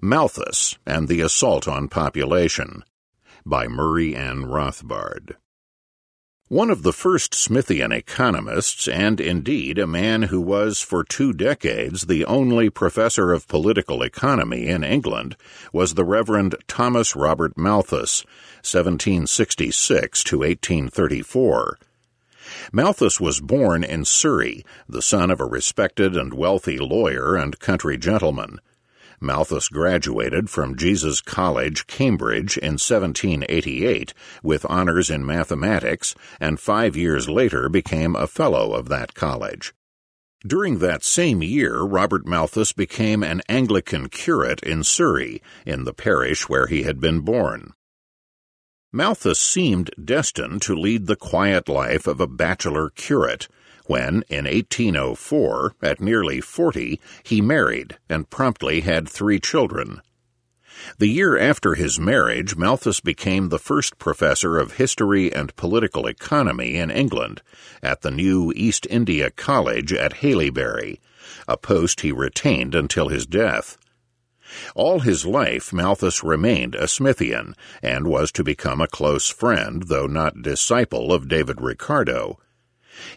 Malthus and the Assault on Population by Murray N. Rothbard. One of the first Smithian economists, and indeed a man who was for two decades the only professor of political economy in England, was the Reverend Thomas Robert Malthus, 1766 to 1834. Malthus was born in Surrey, the son of a respected and wealthy lawyer and country gentleman. Malthus graduated from Jesus College, Cambridge in 1788 with honors in mathematics and five years later became a fellow of that college. During that same year, Robert Malthus became an Anglican curate in Surrey, in the parish where he had been born. Malthus seemed destined to lead the quiet life of a bachelor curate when, in 1804, at nearly forty, he married and promptly had three children. The year after his marriage, Malthus became the first professor of history and political economy in England at the new East India College at Haileybury, a post he retained until his death. All his life, Malthus remained a Smithian, and was to become a close friend, though not disciple, of David Ricardo.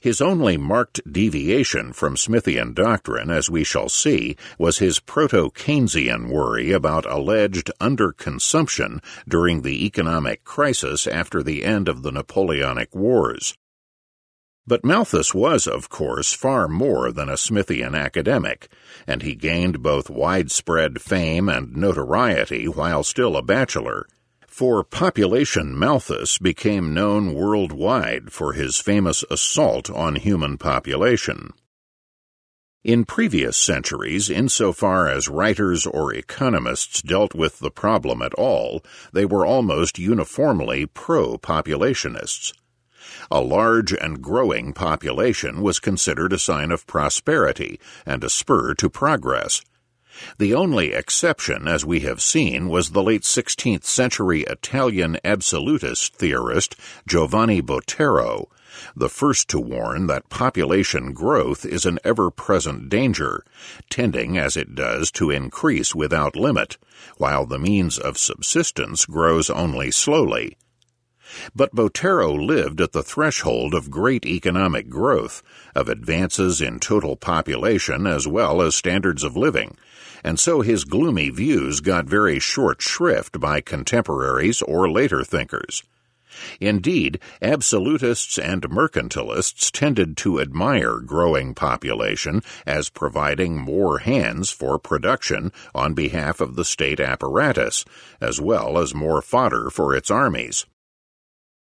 His only marked deviation from Smithian doctrine, as we shall see, was his proto-Keynesian worry about alleged underconsumption during the economic crisis after the end of the Napoleonic Wars. But Malthus was, of course, far more than a Smithian academic, and he gained both widespread fame and notoriety while still a bachelor. For Population Malthus became known worldwide for his famous assault on human population. In previous centuries, insofar as writers or economists dealt with the problem at all, they were almost uniformly pro-populationists. A large and growing population was considered a sign of prosperity and a spur to progress. The only exception, as we have seen, was the late 16th century Italian absolutist theorist Giovanni Botero, the first to warn that population growth is an ever present danger, tending as it does to increase without limit, while the means of subsistence grows only slowly. But Botero lived at the threshold of great economic growth, of advances in total population as well as standards of living, and so his gloomy views got very short shrift by contemporaries or later thinkers. Indeed, absolutists and mercantilists tended to admire growing population as providing more hands for production on behalf of the state apparatus, as well as more fodder for its armies.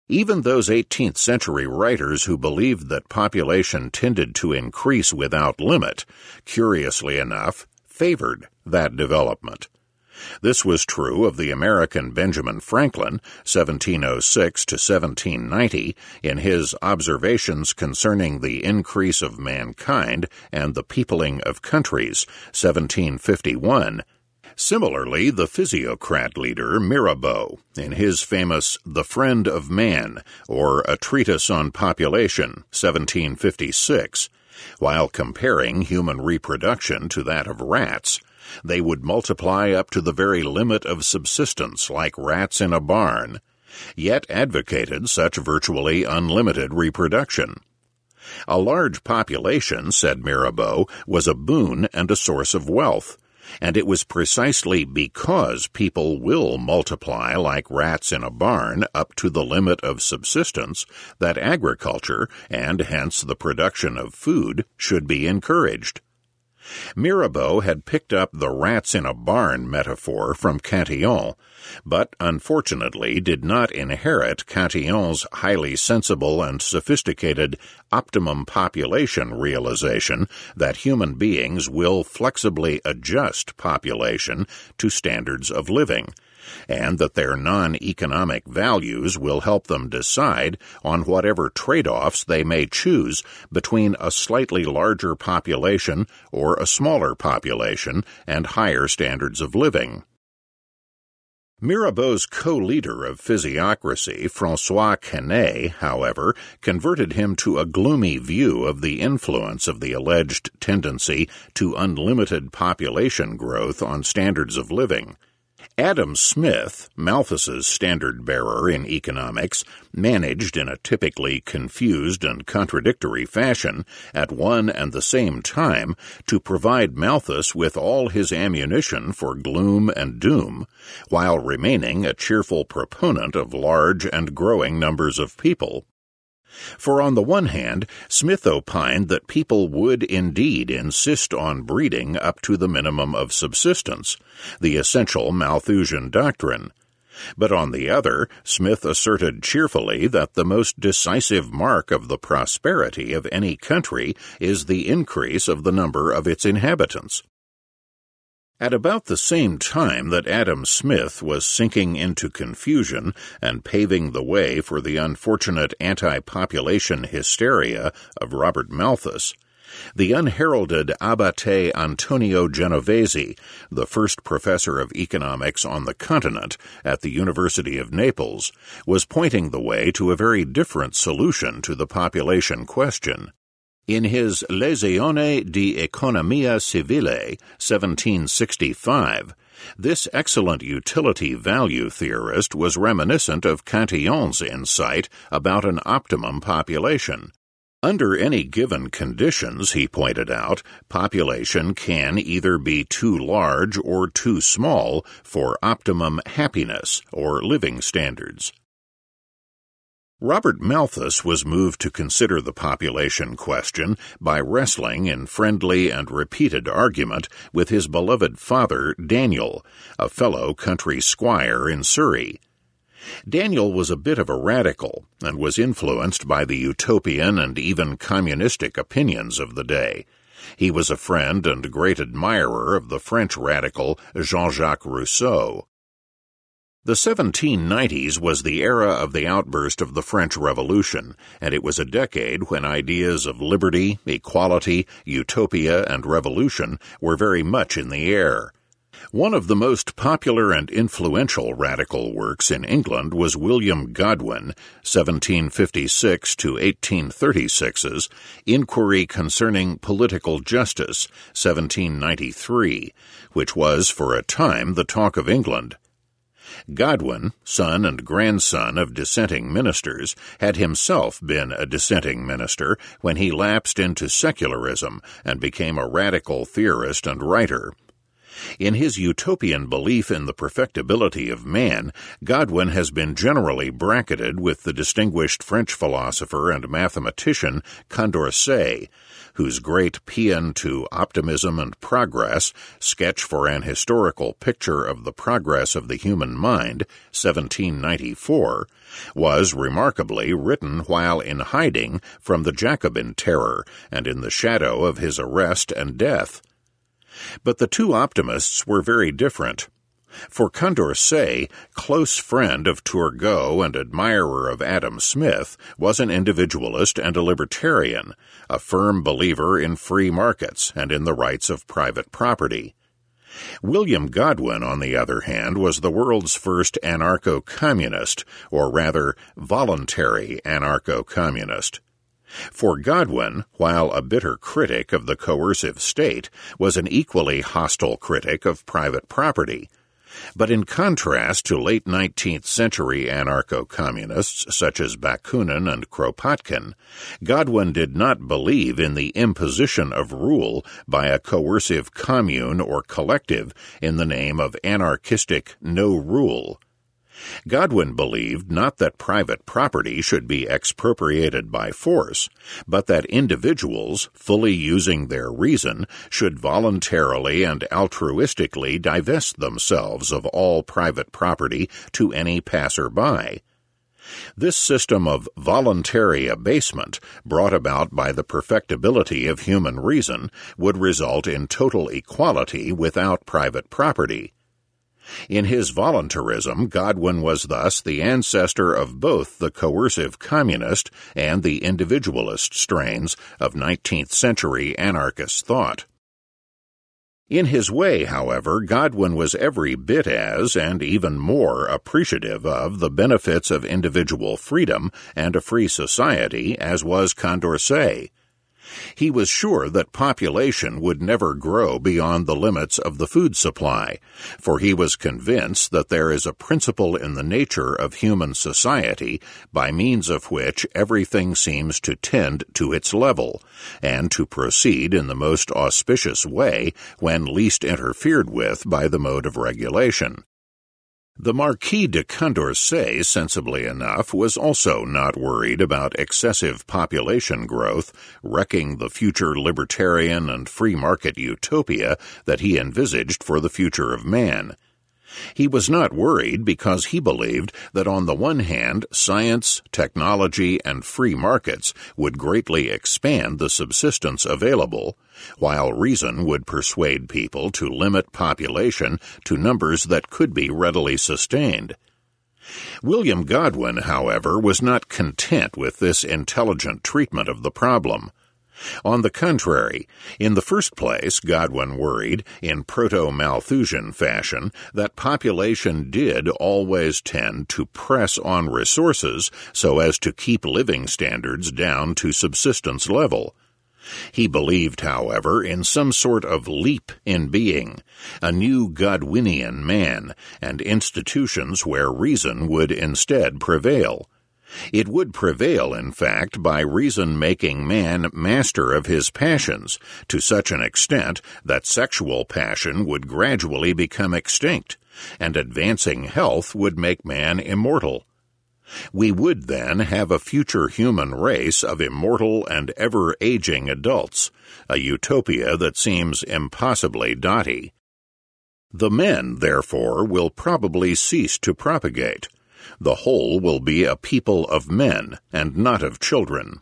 Even those 18th century writers who believed that population tended to increase without limit, curiously enough, favored that development. This was true of the American Benjamin Franklin, 1706 to 1790, in his Observations Concerning the Increase of Mankind and the Peopling of Countries, 1751, Similarly, the physiocrat leader Mirabeau, in his famous The Friend of Man, or A Treatise on Population, 1756, while comparing human reproduction to that of rats, they would multiply up to the very limit of subsistence like rats in a barn, yet advocated such virtually unlimited reproduction. A large population, said Mirabeau, was a boon and a source of wealth, and it was precisely because people will multiply like rats in a barn up to the limit of subsistence that agriculture, and hence the production of food, should be encouraged. Mirabeau had picked up the rats in a barn metaphor from Cantillon, but unfortunately did not inherit Cantillon's highly sensible and sophisticated optimum population realization that human beings will flexibly adjust population to standards of living and that their non-economic values will help them decide on whatever trade-offs they may choose between a slightly larger population or a smaller population and higher standards of living. Mirabeau's co-leader of physiocracy, Francois Quesnay, however, converted him to a gloomy view of the influence of the alleged tendency to unlimited population growth on standards of living. Adam Smith, Malthus's standard bearer in economics, managed in a typically confused and contradictory fashion, at one and the same time, to provide Malthus with all his ammunition for gloom and doom, while remaining a cheerful proponent of large and growing numbers of people. For on the one hand, Smith opined that people would indeed insist on breeding up to the minimum of subsistence, the essential Malthusian doctrine. But on the other, Smith asserted cheerfully that the most decisive mark of the prosperity of any country is the increase of the number of its inhabitants. At about the same time that Adam Smith was sinking into confusion and paving the way for the unfortunate anti population hysteria of Robert Malthus, the unheralded Abate Antonio Genovesi, the first professor of economics on the continent at the University of Naples, was pointing the way to a very different solution to the population question. In his Lezione di Economia Civile, 1765, this excellent utility value theorist was reminiscent of Cantillon's insight about an optimum population. Under any given conditions, he pointed out, population can either be too large or too small for optimum happiness or living standards. Robert Malthus was moved to consider the population question by wrestling in friendly and repeated argument with his beloved father, Daniel, a fellow country squire in Surrey. Daniel was a bit of a radical and was influenced by the utopian and even communistic opinions of the day. He was a friend and great admirer of the French radical Jean Jacques Rousseau. The 1790s was the era of the outburst of the French Revolution, and it was a decade when ideas of liberty, equality, utopia, and revolution were very much in the air. One of the most popular and influential radical works in England was William Godwin, 1756 to 1836's Inquiry Concerning Political Justice, 1793, which was for a time the talk of England. Godwin, son and grandson of dissenting ministers, had himself been a dissenting minister when he lapsed into secularism and became a radical theorist and writer. In his utopian belief in the perfectibility of man, Godwin has been generally bracketed with the distinguished French philosopher and mathematician Condorcet, whose great paean to optimism and progress, sketch for an historical picture of the progress of the human mind, 1794, was remarkably written while in hiding from the Jacobin terror and in the shadow of his arrest and death. But the two optimists were very different. For Condorcet, close friend of Turgot and admirer of Adam Smith, was an individualist and a libertarian, a firm believer in free markets and in the rights of private property. William Godwin, on the other hand, was the world's first anarcho communist, or rather, voluntary anarcho communist. For Godwin, while a bitter critic of the coercive state, was an equally hostile critic of private property. But in contrast to late 19th century anarcho communists such as Bakunin and Kropotkin, Godwin did not believe in the imposition of rule by a coercive commune or collective in the name of anarchistic no rule. Godwin believed not that private property should be expropriated by force, but that individuals, fully using their reason, should voluntarily and altruistically divest themselves of all private property to any passer-by. This system of voluntary abasement, brought about by the perfectibility of human reason, would result in total equality without private property. In his voluntarism, Godwin was thus the ancestor of both the coercive communist and the individualist strains of 19th century anarchist thought. In his way, however, Godwin was every bit as, and even more, appreciative of the benefits of individual freedom and a free society as was Condorcet. He was sure that population would never grow beyond the limits of the food supply, for he was convinced that there is a principle in the nature of human society by means of which everything seems to tend to its level, and to proceed in the most auspicious way when least interfered with by the mode of regulation. The Marquis de Condorcet, sensibly enough, was also not worried about excessive population growth wrecking the future libertarian and free market utopia that he envisaged for the future of man. He was not worried because he believed that on the one hand, science, technology, and free markets would greatly expand the subsistence available, while reason would persuade people to limit population to numbers that could be readily sustained. William Godwin, however, was not content with this intelligent treatment of the problem. On the contrary, in the first place, Godwin worried, in proto Malthusian fashion, that population did always tend to press on resources so as to keep living standards down to subsistence level. He believed, however, in some sort of leap in being, a new Godwinian man, and institutions where reason would instead prevail. It would prevail, in fact, by reason making man master of his passions to such an extent that sexual passion would gradually become extinct, and advancing health would make man immortal. We would then have a future human race of immortal and ever aging adults, a utopia that seems impossibly dotty. The men, therefore, will probably cease to propagate the whole will be a people of men, and not of children.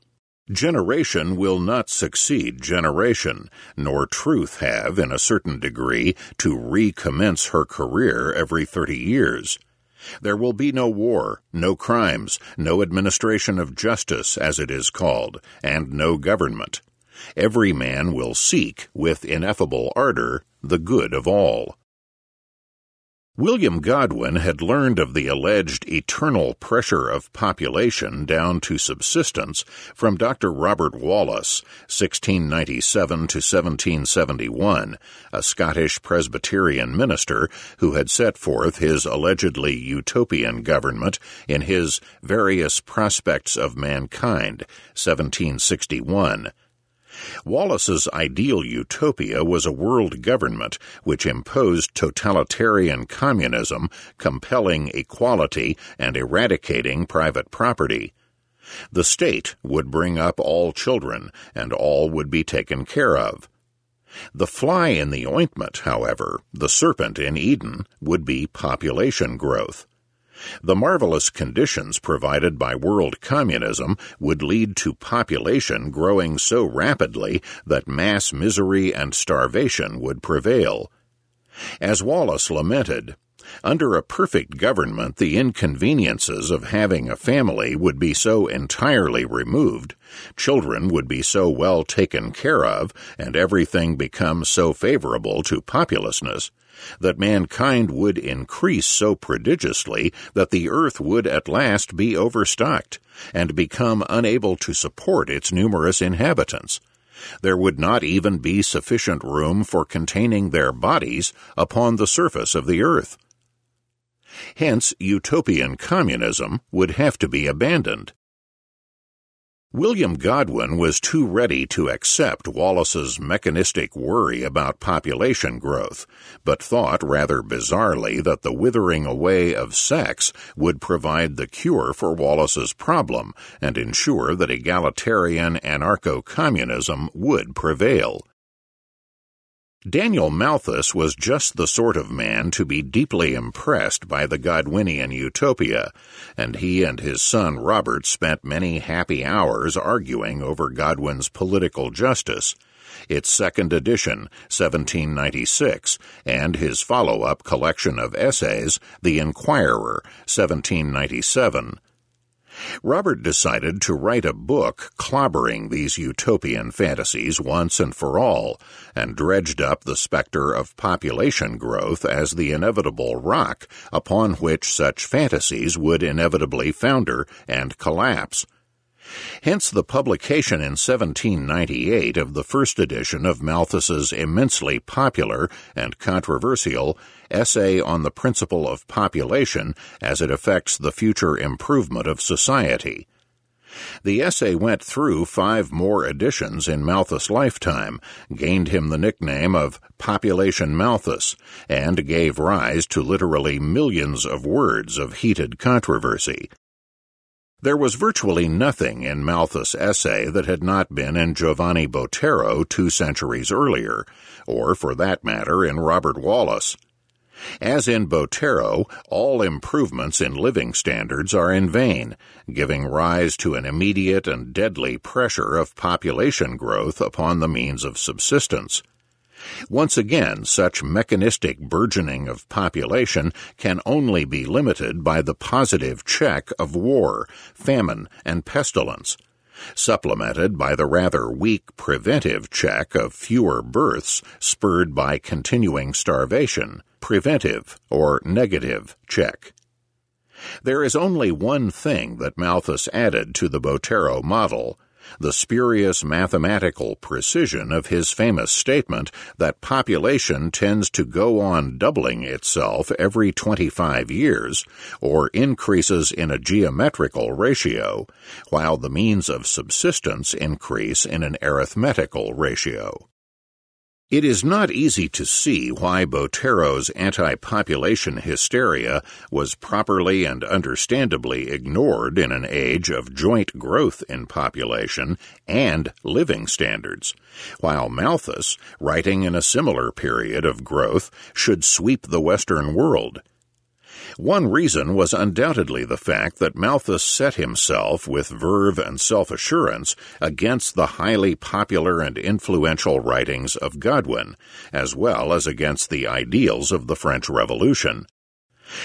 Generation will not succeed generation, nor truth have, in a certain degree, to recommence her career every thirty years. There will be no war, no crimes, no administration of justice, as it is called, and no government. Every man will seek, with ineffable ardor, the good of all. William Godwin had learned of the alleged eternal pressure of population down to subsistence from Dr. Robert Wallace, 1697 to 1771, a Scottish Presbyterian minister who had set forth his allegedly utopian government in his Various Prospects of Mankind, 1761. Wallace's ideal utopia was a world government which imposed totalitarian communism, compelling equality and eradicating private property. The state would bring up all children, and all would be taken care of. The fly in the ointment, however, the serpent in Eden, would be population growth. The marvelous conditions provided by world communism would lead to population growing so rapidly that mass misery and starvation would prevail. As Wallace lamented, under a perfect government, the inconveniences of having a family would be so entirely removed, children would be so well taken care of, and everything become so favorable to populousness, that mankind would increase so prodigiously that the earth would at last be overstocked, and become unable to support its numerous inhabitants. There would not even be sufficient room for containing their bodies upon the surface of the earth. Hence, utopian communism would have to be abandoned, William Godwin was too ready to accept Wallace's mechanistic worry about population growth, but thought rather bizarrely that the withering away of sex would provide the cure for Wallace's problem and ensure that egalitarian anarcho communism would prevail. Daniel Malthus was just the sort of man to be deeply impressed by the Godwinian utopia, and he and his son Robert spent many happy hours arguing over Godwin's political justice, its second edition, 1796, and his follow up collection of essays, The Inquirer, 1797. Robert decided to write a book clobbering these utopian fantasies once and for all, and dredged up the specter of population growth as the inevitable rock upon which such fantasies would inevitably founder and collapse. Hence the publication in 1798 of the first edition of Malthus's immensely popular and controversial Essay on the Principle of Population as it affects the future improvement of society. The essay went through five more editions in Malthus' lifetime, gained him the nickname of Population Malthus, and gave rise to literally millions of words of heated controversy. There was virtually nothing in Malthus' essay that had not been in Giovanni Botero two centuries earlier, or, for that matter, in Robert Wallace. As in Botero, all improvements in living standards are in vain, giving rise to an immediate and deadly pressure of population growth upon the means of subsistence. Once again, such mechanistic burgeoning of population can only be limited by the positive check of war, famine, and pestilence, supplemented by the rather weak preventive check of fewer births spurred by continuing starvation, preventive or negative check. There is only one thing that Malthus added to the Botero model the spurious mathematical precision of his famous statement that population tends to go on doubling itself every 25 years, or increases in a geometrical ratio, while the means of subsistence increase in an arithmetical ratio. It is not easy to see why Botero's anti population hysteria was properly and understandably ignored in an age of joint growth in population and living standards, while Malthus, writing in a similar period of growth, should sweep the Western world one reason was undoubtedly the fact that Malthus set himself with verve and self assurance against the highly popular and influential writings of Godwin, as well as against the ideals of the French Revolution.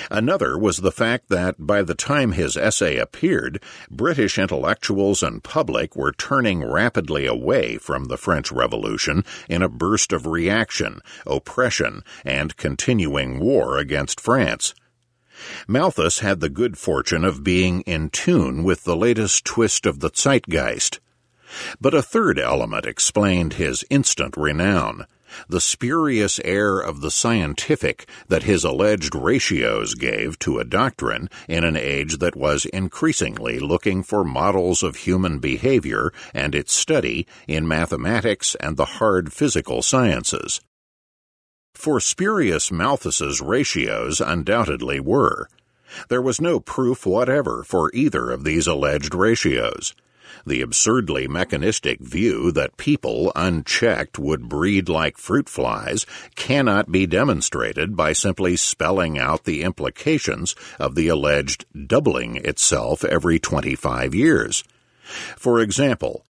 Another was the fact that by the time his essay appeared, British intellectuals and public were turning rapidly away from the French Revolution in a burst of reaction, oppression, and continuing war against France. Malthus had the good fortune of being in tune with the latest twist of the zeitgeist. But a third element explained his instant renown the spurious air of the scientific that his alleged ratios gave to a doctrine in an age that was increasingly looking for models of human behavior and its study in mathematics and the hard physical sciences. For spurious Malthus's ratios undoubtedly were. There was no proof whatever for either of these alleged ratios. The absurdly mechanistic view that people, unchecked, would breed like fruit flies cannot be demonstrated by simply spelling out the implications of the alleged doubling itself every 25 years. For example,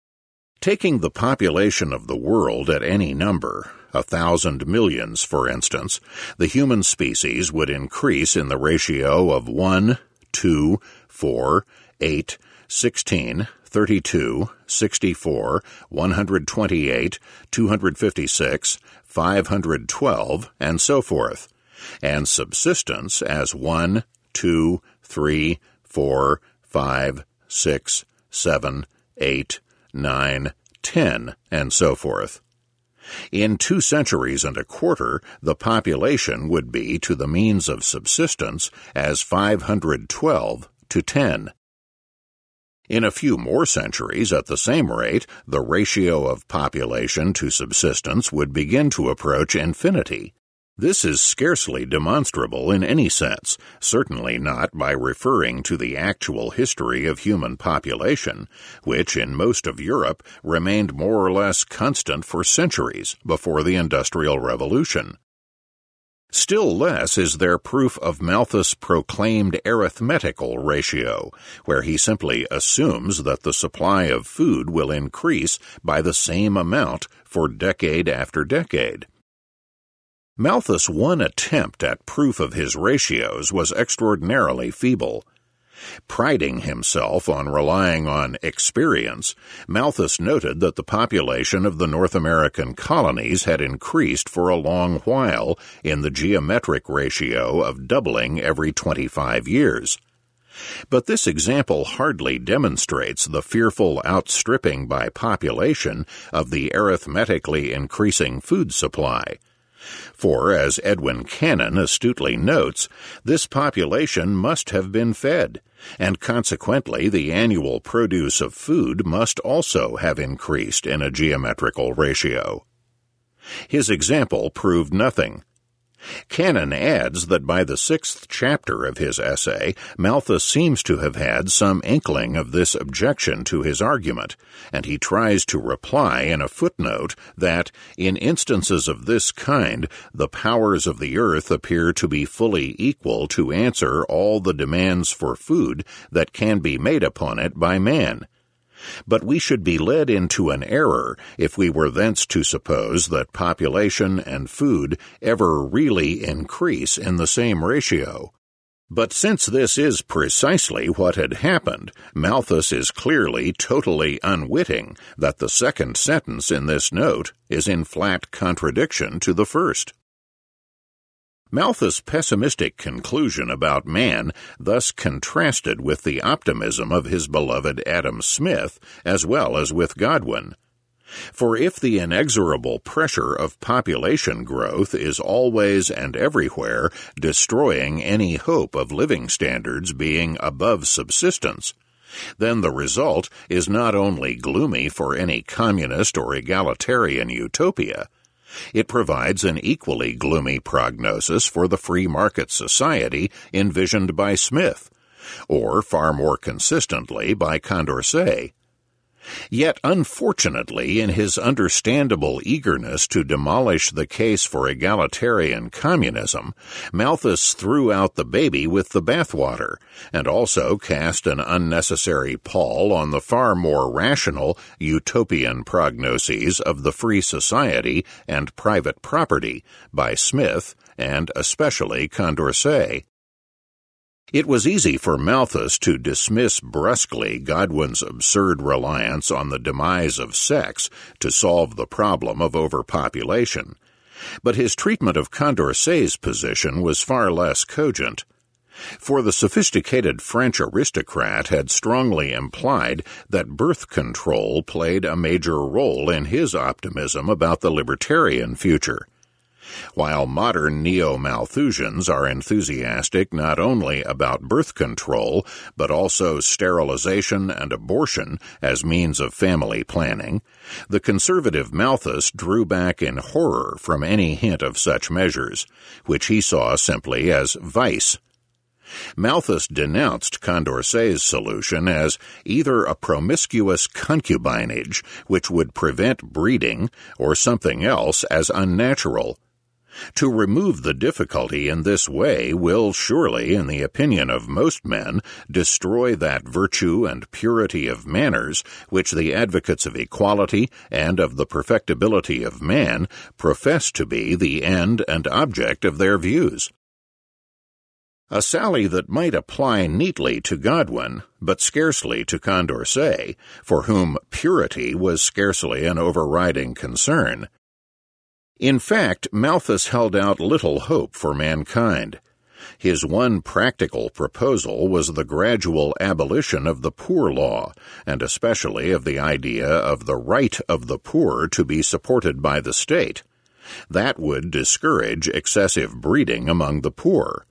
taking the population of the world at any number, a thousand millions, for instance, the human species would increase in the ratio of 1, 2, 4, 8, 16, 32, 64, 128, 256, 512, and so forth, and subsistence as 1, 2, 3, 4, 5, 6, 7, 8, 9, 10, and so forth. In two centuries and a quarter, the population would be to the means of subsistence as 512 to 10. In a few more centuries, at the same rate, the ratio of population to subsistence would begin to approach infinity. This is scarcely demonstrable in any sense, certainly not by referring to the actual history of human population, which in most of Europe remained more or less constant for centuries before the Industrial Revolution. Still less is there proof of Malthus' proclaimed arithmetical ratio, where he simply assumes that the supply of food will increase by the same amount for decade after decade. Malthus' one attempt at proof of his ratios was extraordinarily feeble. Priding himself on relying on experience, Malthus noted that the population of the North American colonies had increased for a long while in the geometric ratio of doubling every 25 years. But this example hardly demonstrates the fearful outstripping by population of the arithmetically increasing food supply. For, as Edwin Cannon astutely notes, this population must have been fed, and consequently the annual produce of food must also have increased in a geometrical ratio. His example proved nothing. Cannon adds that by the sixth chapter of his essay, Malthus seems to have had some inkling of this objection to his argument, and he tries to reply in a footnote that, in instances of this kind, the powers of the earth appear to be fully equal to answer all the demands for food that can be made upon it by man but we should be led into an error if we were thence to suppose that population and food ever really increase in the same ratio. But since this is precisely what had happened, Malthus is clearly totally unwitting that the second sentence in this note is in flat contradiction to the first. Malthus' pessimistic conclusion about man thus contrasted with the optimism of his beloved Adam Smith, as well as with Godwin. For if the inexorable pressure of population growth is always and everywhere destroying any hope of living standards being above subsistence, then the result is not only gloomy for any communist or egalitarian utopia, it provides an equally gloomy prognosis for the free market society envisioned by Smith, or far more consistently by Condorcet. Yet, unfortunately, in his understandable eagerness to demolish the case for egalitarian communism, Malthus threw out the baby with the bathwater, and also cast an unnecessary pall on the far more rational utopian prognoses of the free society and private property by Smith and especially Condorcet. It was easy for Malthus to dismiss brusquely Godwin's absurd reliance on the demise of sex to solve the problem of overpopulation. But his treatment of Condorcet's position was far less cogent. For the sophisticated French aristocrat had strongly implied that birth control played a major role in his optimism about the libertarian future while modern neo Malthusians are enthusiastic not only about birth control, but also sterilization and abortion as means of family planning, the conservative Malthus drew back in horror from any hint of such measures, which he saw simply as vice. Malthus denounced Condorcet's solution as either a promiscuous concubinage which would prevent breeding or something else as unnatural, to remove the difficulty in this way will surely, in the opinion of most men, destroy that virtue and purity of manners which the advocates of equality and of the perfectibility of man profess to be the end and object of their views. A sally that might apply neatly to Godwin, but scarcely to Condorcet, for whom purity was scarcely an overriding concern, in fact, Malthus held out little hope for mankind. His one practical proposal was the gradual abolition of the poor law, and especially of the idea of the right of the poor to be supported by the state. That would discourage excessive breeding among the poor.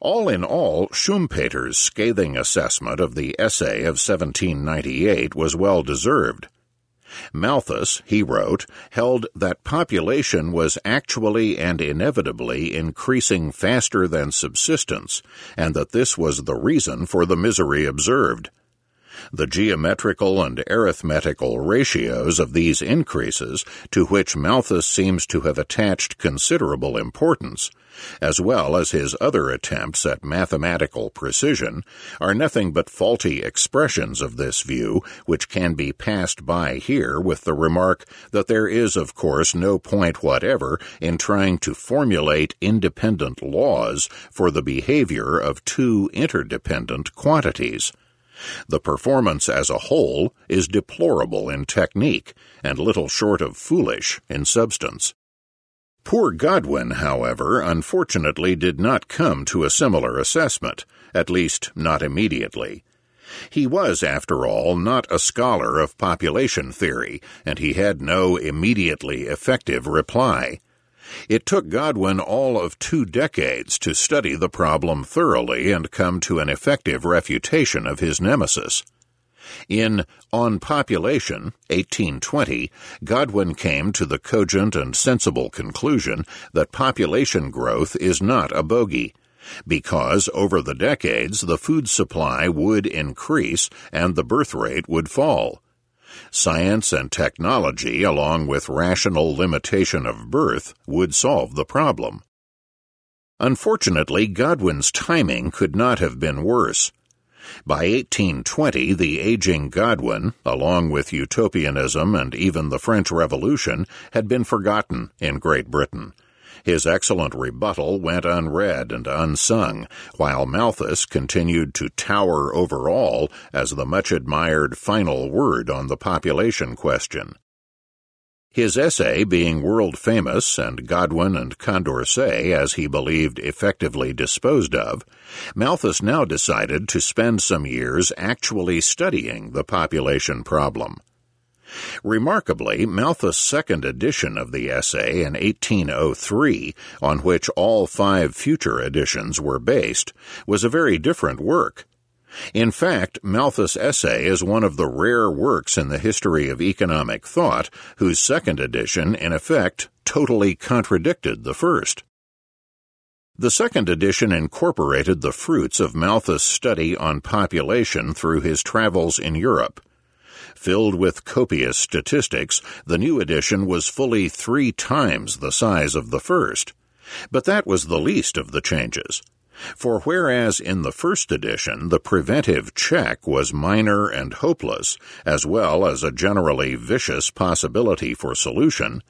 All in all, Schumpeter's scathing assessment of the essay of 1798 was well deserved. Malthus, he wrote, held that population was actually and inevitably increasing faster than subsistence, and that this was the reason for the misery observed. The geometrical and arithmetical ratios of these increases, to which Malthus seems to have attached considerable importance, as well as his other attempts at mathematical precision, are nothing but faulty expressions of this view, which can be passed by here with the remark that there is, of course, no point whatever in trying to formulate independent laws for the behavior of two interdependent quantities. The performance as a whole is deplorable in technique and little short of foolish in substance. Poor Godwin, however, unfortunately did not come to a similar assessment, at least not immediately. He was, after all, not a scholar of population theory, and he had no immediately effective reply. It took Godwin all of two decades to study the problem thoroughly and come to an effective refutation of his nemesis. In On Population, 1820, Godwin came to the cogent and sensible conclusion that population growth is not a bogey, because over the decades the food supply would increase and the birth rate would fall. Science and technology, along with rational limitation of birth, would solve the problem. Unfortunately, Godwin's timing could not have been worse. By 1820, the aging Godwin, along with utopianism and even the French Revolution, had been forgotten in Great Britain. His excellent rebuttal went unread and unsung, while Malthus continued to tower over all as the much admired final word on the population question. His essay being world famous and Godwin and Condorcet, as he believed, effectively disposed of, Malthus now decided to spend some years actually studying the population problem. Remarkably, Malthus' second edition of the essay in 1803, on which all five future editions were based, was a very different work in fact, Malthus' essay is one of the rare works in the history of economic thought whose second edition, in effect, totally contradicted the first. The second edition incorporated the fruits of Malthus' study on population through his travels in Europe. Filled with copious statistics, the new edition was fully three times the size of the first. But that was the least of the changes. For whereas in the first edition the preventive check was minor and hopeless, as well as a generally vicious possibility for solution,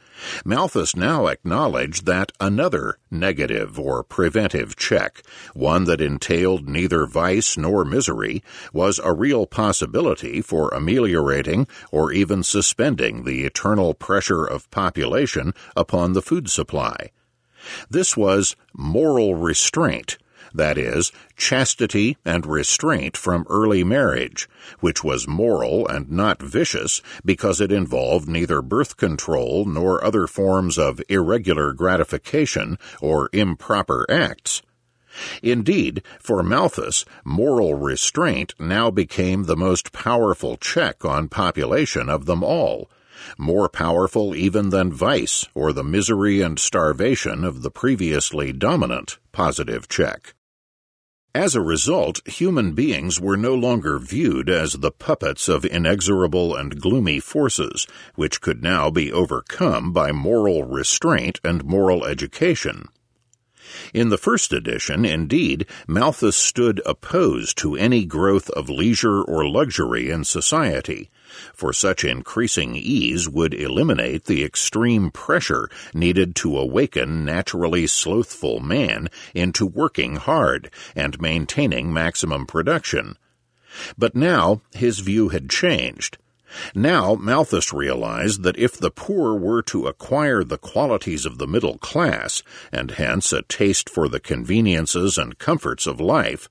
Malthus now acknowledged that another negative or preventive check, one that entailed neither vice nor misery, was a real possibility for ameliorating or even suspending the eternal pressure of population upon the food supply. This was moral restraint that is, chastity and restraint from early marriage, which was moral and not vicious because it involved neither birth control nor other forms of irregular gratification or improper acts. Indeed, for Malthus, moral restraint now became the most powerful check on population of them all, more powerful even than vice or the misery and starvation of the previously dominant positive check. As a result, human beings were no longer viewed as the puppets of inexorable and gloomy forces, which could now be overcome by moral restraint and moral education. In the first edition, indeed, Malthus stood opposed to any growth of leisure or luxury in society, for such increasing ease would eliminate the extreme pressure needed to awaken naturally slothful man into working hard and maintaining maximum production. But now his view had changed. Now Malthus realized that if the poor were to acquire the qualities of the middle class, and hence a taste for the conveniences and comforts of life,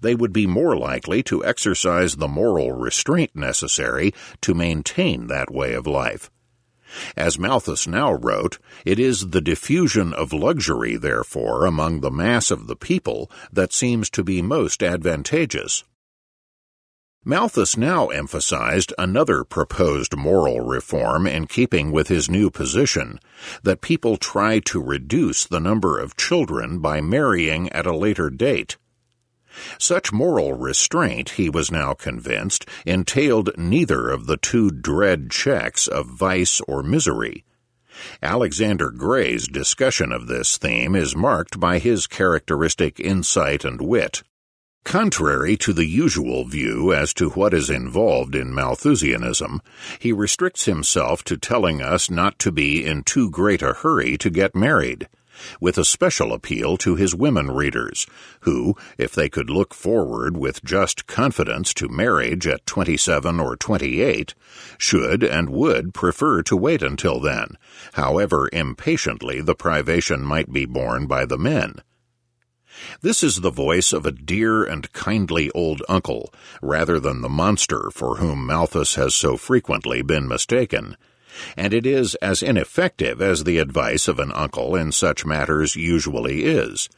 they would be more likely to exercise the moral restraint necessary to maintain that way of life. As Malthus now wrote, it is the diffusion of luxury, therefore, among the mass of the people that seems to be most advantageous. Malthus now emphasized another proposed moral reform in keeping with his new position that people try to reduce the number of children by marrying at a later date. Such moral restraint, he was now convinced, entailed neither of the two dread checks of vice or misery. Alexander Gray's discussion of this theme is marked by his characteristic insight and wit. Contrary to the usual view as to what is involved in Malthusianism, he restricts himself to telling us not to be in too great a hurry to get married with a special appeal to his women readers, who, if they could look forward with just confidence to marriage at 27 or 28, should and would prefer to wait until then, however impatiently the privation might be borne by the men. This is the voice of a dear and kindly old uncle, rather than the monster for whom Malthus has so frequently been mistaken and it is as ineffective as the advice of an uncle in such matters usually is.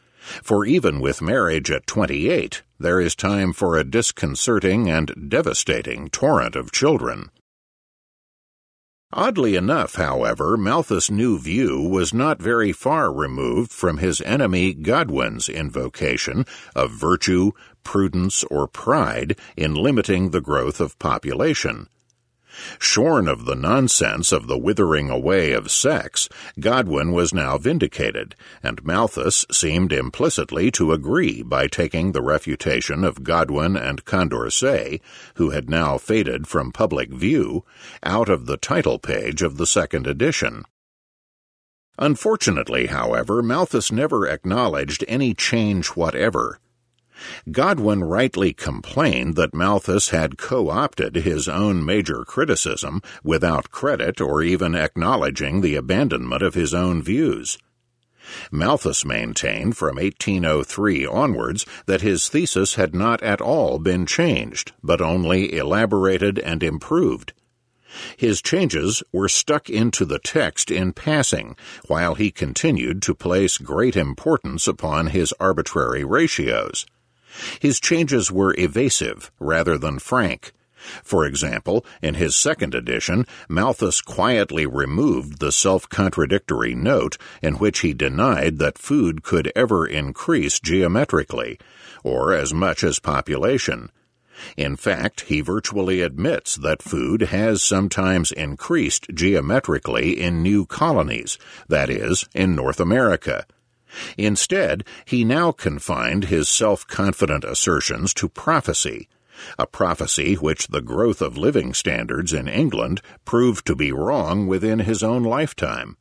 For even with marriage at twenty eight, there is time for a disconcerting and devastating torrent of children. Oddly enough, however, Malthus' new view was not very far removed from his enemy Godwin's invocation of virtue, prudence, or pride in limiting the growth of population. Shorn of the nonsense of the withering away of sex, Godwin was now vindicated, and Malthus seemed implicitly to agree by taking the refutation of Godwin and Condorcet, who had now faded from public view, out of the title page of the second edition. Unfortunately, however, Malthus never acknowledged any change whatever Godwin rightly complained that Malthus had co opted his own major criticism without credit or even acknowledging the abandonment of his own views. Malthus maintained from 1803 onwards that his thesis had not at all been changed, but only elaborated and improved. His changes were stuck into the text in passing, while he continued to place great importance upon his arbitrary ratios. His changes were evasive rather than frank. For example, in his second edition, Malthus quietly removed the self contradictory note in which he denied that food could ever increase geometrically, or as much as population. In fact, he virtually admits that food has sometimes increased geometrically in new colonies, that is, in North America. Instead, he now confined his self confident assertions to prophecy, a prophecy which the growth of living standards in England proved to be wrong within his own lifetime.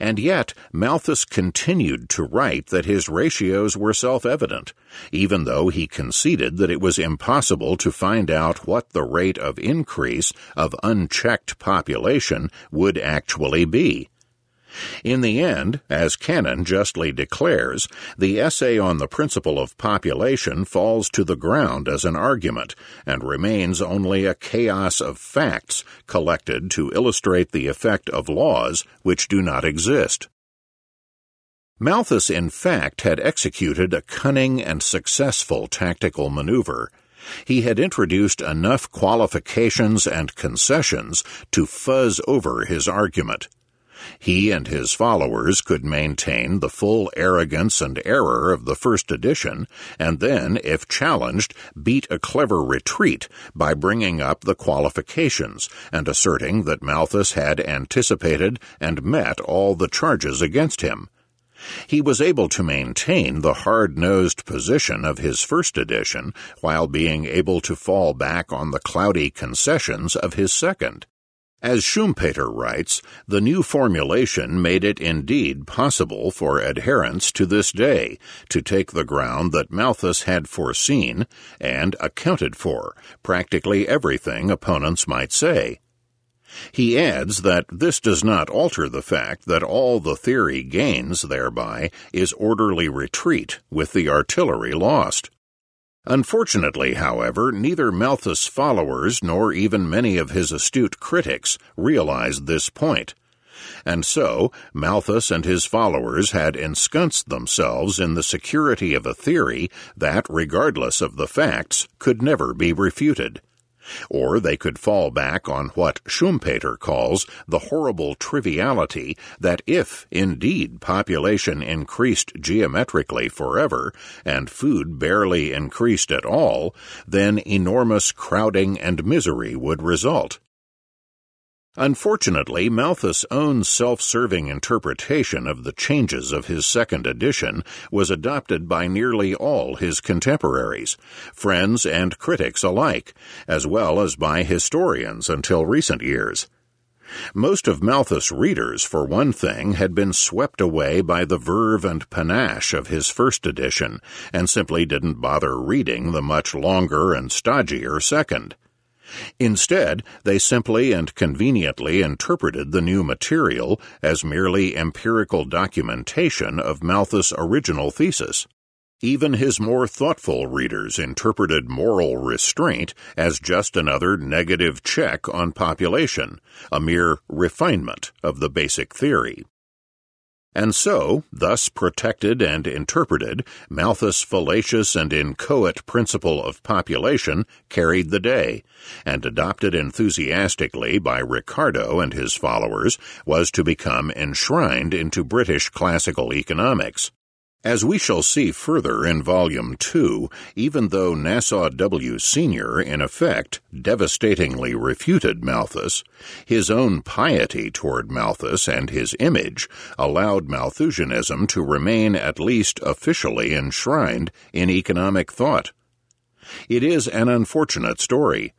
And yet, Malthus continued to write that his ratios were self evident, even though he conceded that it was impossible to find out what the rate of increase of unchecked population would actually be. In the end, as Cannan justly declares, the essay on the principle of population falls to the ground as an argument and remains only a chaos of facts collected to illustrate the effect of laws which do not exist. Malthus, in fact, had executed a cunning and successful tactical maneuver. He had introduced enough qualifications and concessions to fuzz over his argument. He and his followers could maintain the full arrogance and error of the first edition, and then, if challenged, beat a clever retreat by bringing up the qualifications and asserting that Malthus had anticipated and met all the charges against him. He was able to maintain the hard nosed position of his first edition while being able to fall back on the cloudy concessions of his second. As Schumpeter writes, the new formulation made it indeed possible for adherents to this day to take the ground that Malthus had foreseen and accounted for practically everything opponents might say. He adds that this does not alter the fact that all the theory gains thereby is orderly retreat with the artillery lost. Unfortunately, however, neither Malthus' followers nor even many of his astute critics realized this point. And so, Malthus and his followers had ensconced themselves in the security of a theory that, regardless of the facts, could never be refuted. Or they could fall back on what Schumpeter calls the horrible triviality that if, indeed, population increased geometrically forever, and food barely increased at all, then enormous crowding and misery would result. Unfortunately, Malthus' own self-serving interpretation of the changes of his second edition was adopted by nearly all his contemporaries, friends and critics alike, as well as by historians until recent years. Most of Malthus' readers, for one thing, had been swept away by the verve and panache of his first edition, and simply didn't bother reading the much longer and stodgier second. Instead, they simply and conveniently interpreted the new material as merely empirical documentation of Malthus' original thesis. Even his more thoughtful readers interpreted moral restraint as just another negative check on population, a mere refinement of the basic theory. And so, thus protected and interpreted, Malthus' fallacious and inchoate principle of population carried the day, and adopted enthusiastically by Ricardo and his followers was to become enshrined into British classical economics. As we shall see further in Volume 2, even though Nassau W. Senior in effect devastatingly refuted Malthus, his own piety toward Malthus and his image allowed Malthusianism to remain at least officially enshrined in economic thought. It is an unfortunate story.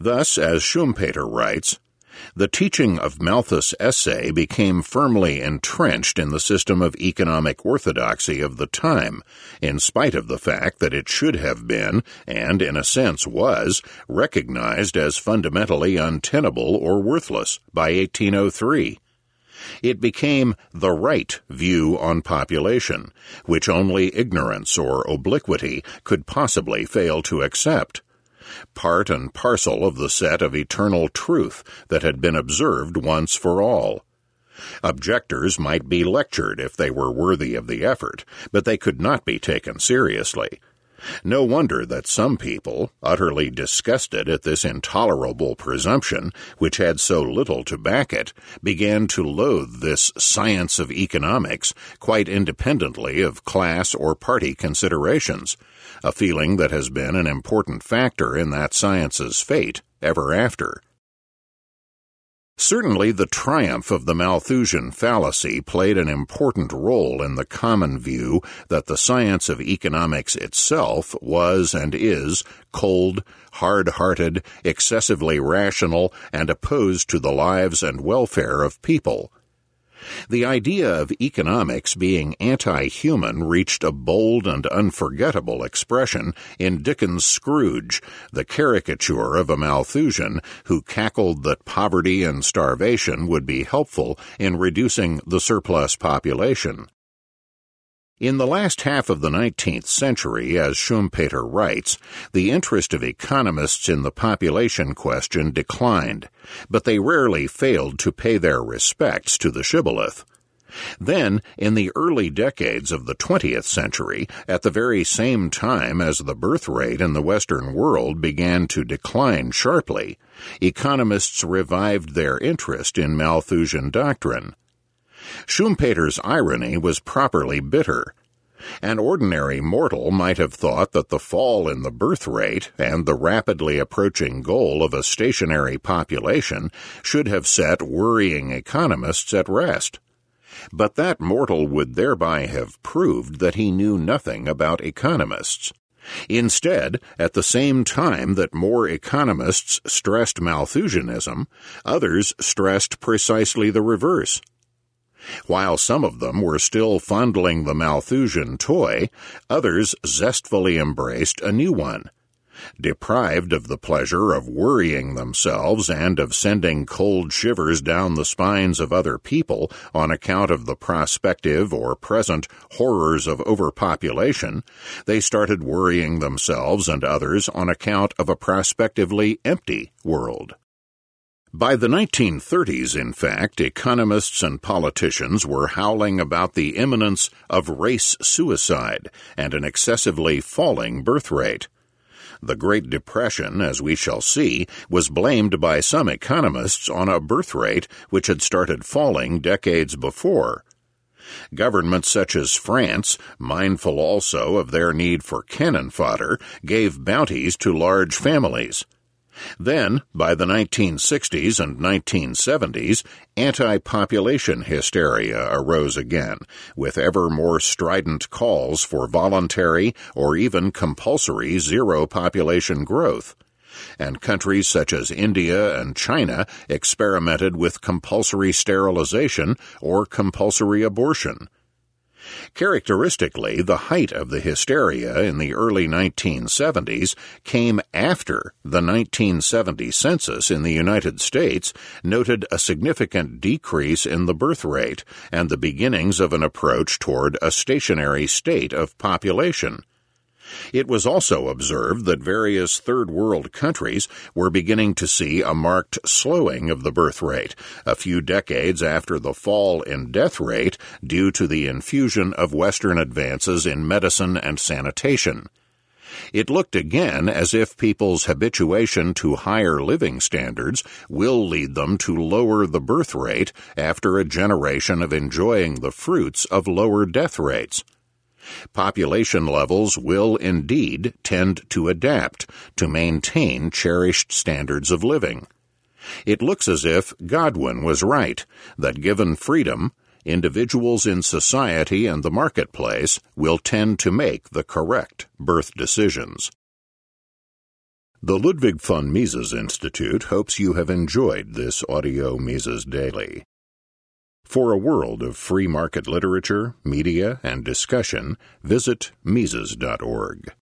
Thus, as Schumpeter writes, the teaching of Malthus' essay became firmly entrenched in the system of economic orthodoxy of the time, in spite of the fact that it should have been, and in a sense was, recognized as fundamentally untenable or worthless by 1803 it became the right view on population, which only ignorance or obliquity could possibly fail to accept part and parcel of the set of eternal truth that had been observed once for all. Objectors might be lectured if they were worthy of the effort, but they could not be taken seriously. No wonder that some people, utterly disgusted at this intolerable presumption, which had so little to back it, began to loathe this science of economics quite independently of class or party considerations, a feeling that has been an important factor in that science's fate ever after. Certainly, the triumph of the Malthusian fallacy played an important role in the common view that the science of economics itself was and is cold, hard hearted, excessively rational, and opposed to the lives and welfare of people. The idea of economics being anti-human reached a bold and unforgettable expression in Dickens' Scrooge, the caricature of a Malthusian who cackled that poverty and starvation would be helpful in reducing the surplus population. In the last half of the 19th century, as Schumpeter writes, the interest of economists in the population question declined, but they rarely failed to pay their respects to the shibboleth. Then, in the early decades of the 20th century, at the very same time as the birth rate in the Western world began to decline sharply, economists revived their interest in Malthusian doctrine. Schumpeter's irony was properly bitter. An ordinary mortal might have thought that the fall in the birth rate and the rapidly approaching goal of a stationary population should have set worrying economists at rest. But that mortal would thereby have proved that he knew nothing about economists. Instead, at the same time that more economists stressed Malthusianism, others stressed precisely the reverse. While some of them were still fondling the Malthusian toy, others zestfully embraced a new one. Deprived of the pleasure of worrying themselves and of sending cold shivers down the spines of other people on account of the prospective or present horrors of overpopulation, they started worrying themselves and others on account of a prospectively empty world. By the 1930s, in fact, economists and politicians were howling about the imminence of race suicide and an excessively falling birth rate. The Great Depression, as we shall see, was blamed by some economists on a birth rate which had started falling decades before. Governments such as France, mindful also of their need for cannon fodder, gave bounties to large families. Then, by the 1960s and 1970s, anti population hysteria arose again, with ever more strident calls for voluntary or even compulsory zero population growth. And countries such as India and China experimented with compulsory sterilization or compulsory abortion. Characteristically, the height of the hysteria in the early 1970s came after the 1970 census in the United States noted a significant decrease in the birth rate and the beginnings of an approach toward a stationary state of population. It was also observed that various third world countries were beginning to see a marked slowing of the birth rate a few decades after the fall in death rate due to the infusion of Western advances in medicine and sanitation. It looked again as if people's habituation to higher living standards will lead them to lower the birth rate after a generation of enjoying the fruits of lower death rates. Population levels will indeed tend to adapt to maintain cherished standards of living. It looks as if Godwin was right that given freedom, individuals in society and the marketplace will tend to make the correct birth decisions. The Ludwig von Mises Institute hopes you have enjoyed this audio Mises Daily. For a world of free market literature, media, and discussion, visit Mises.org.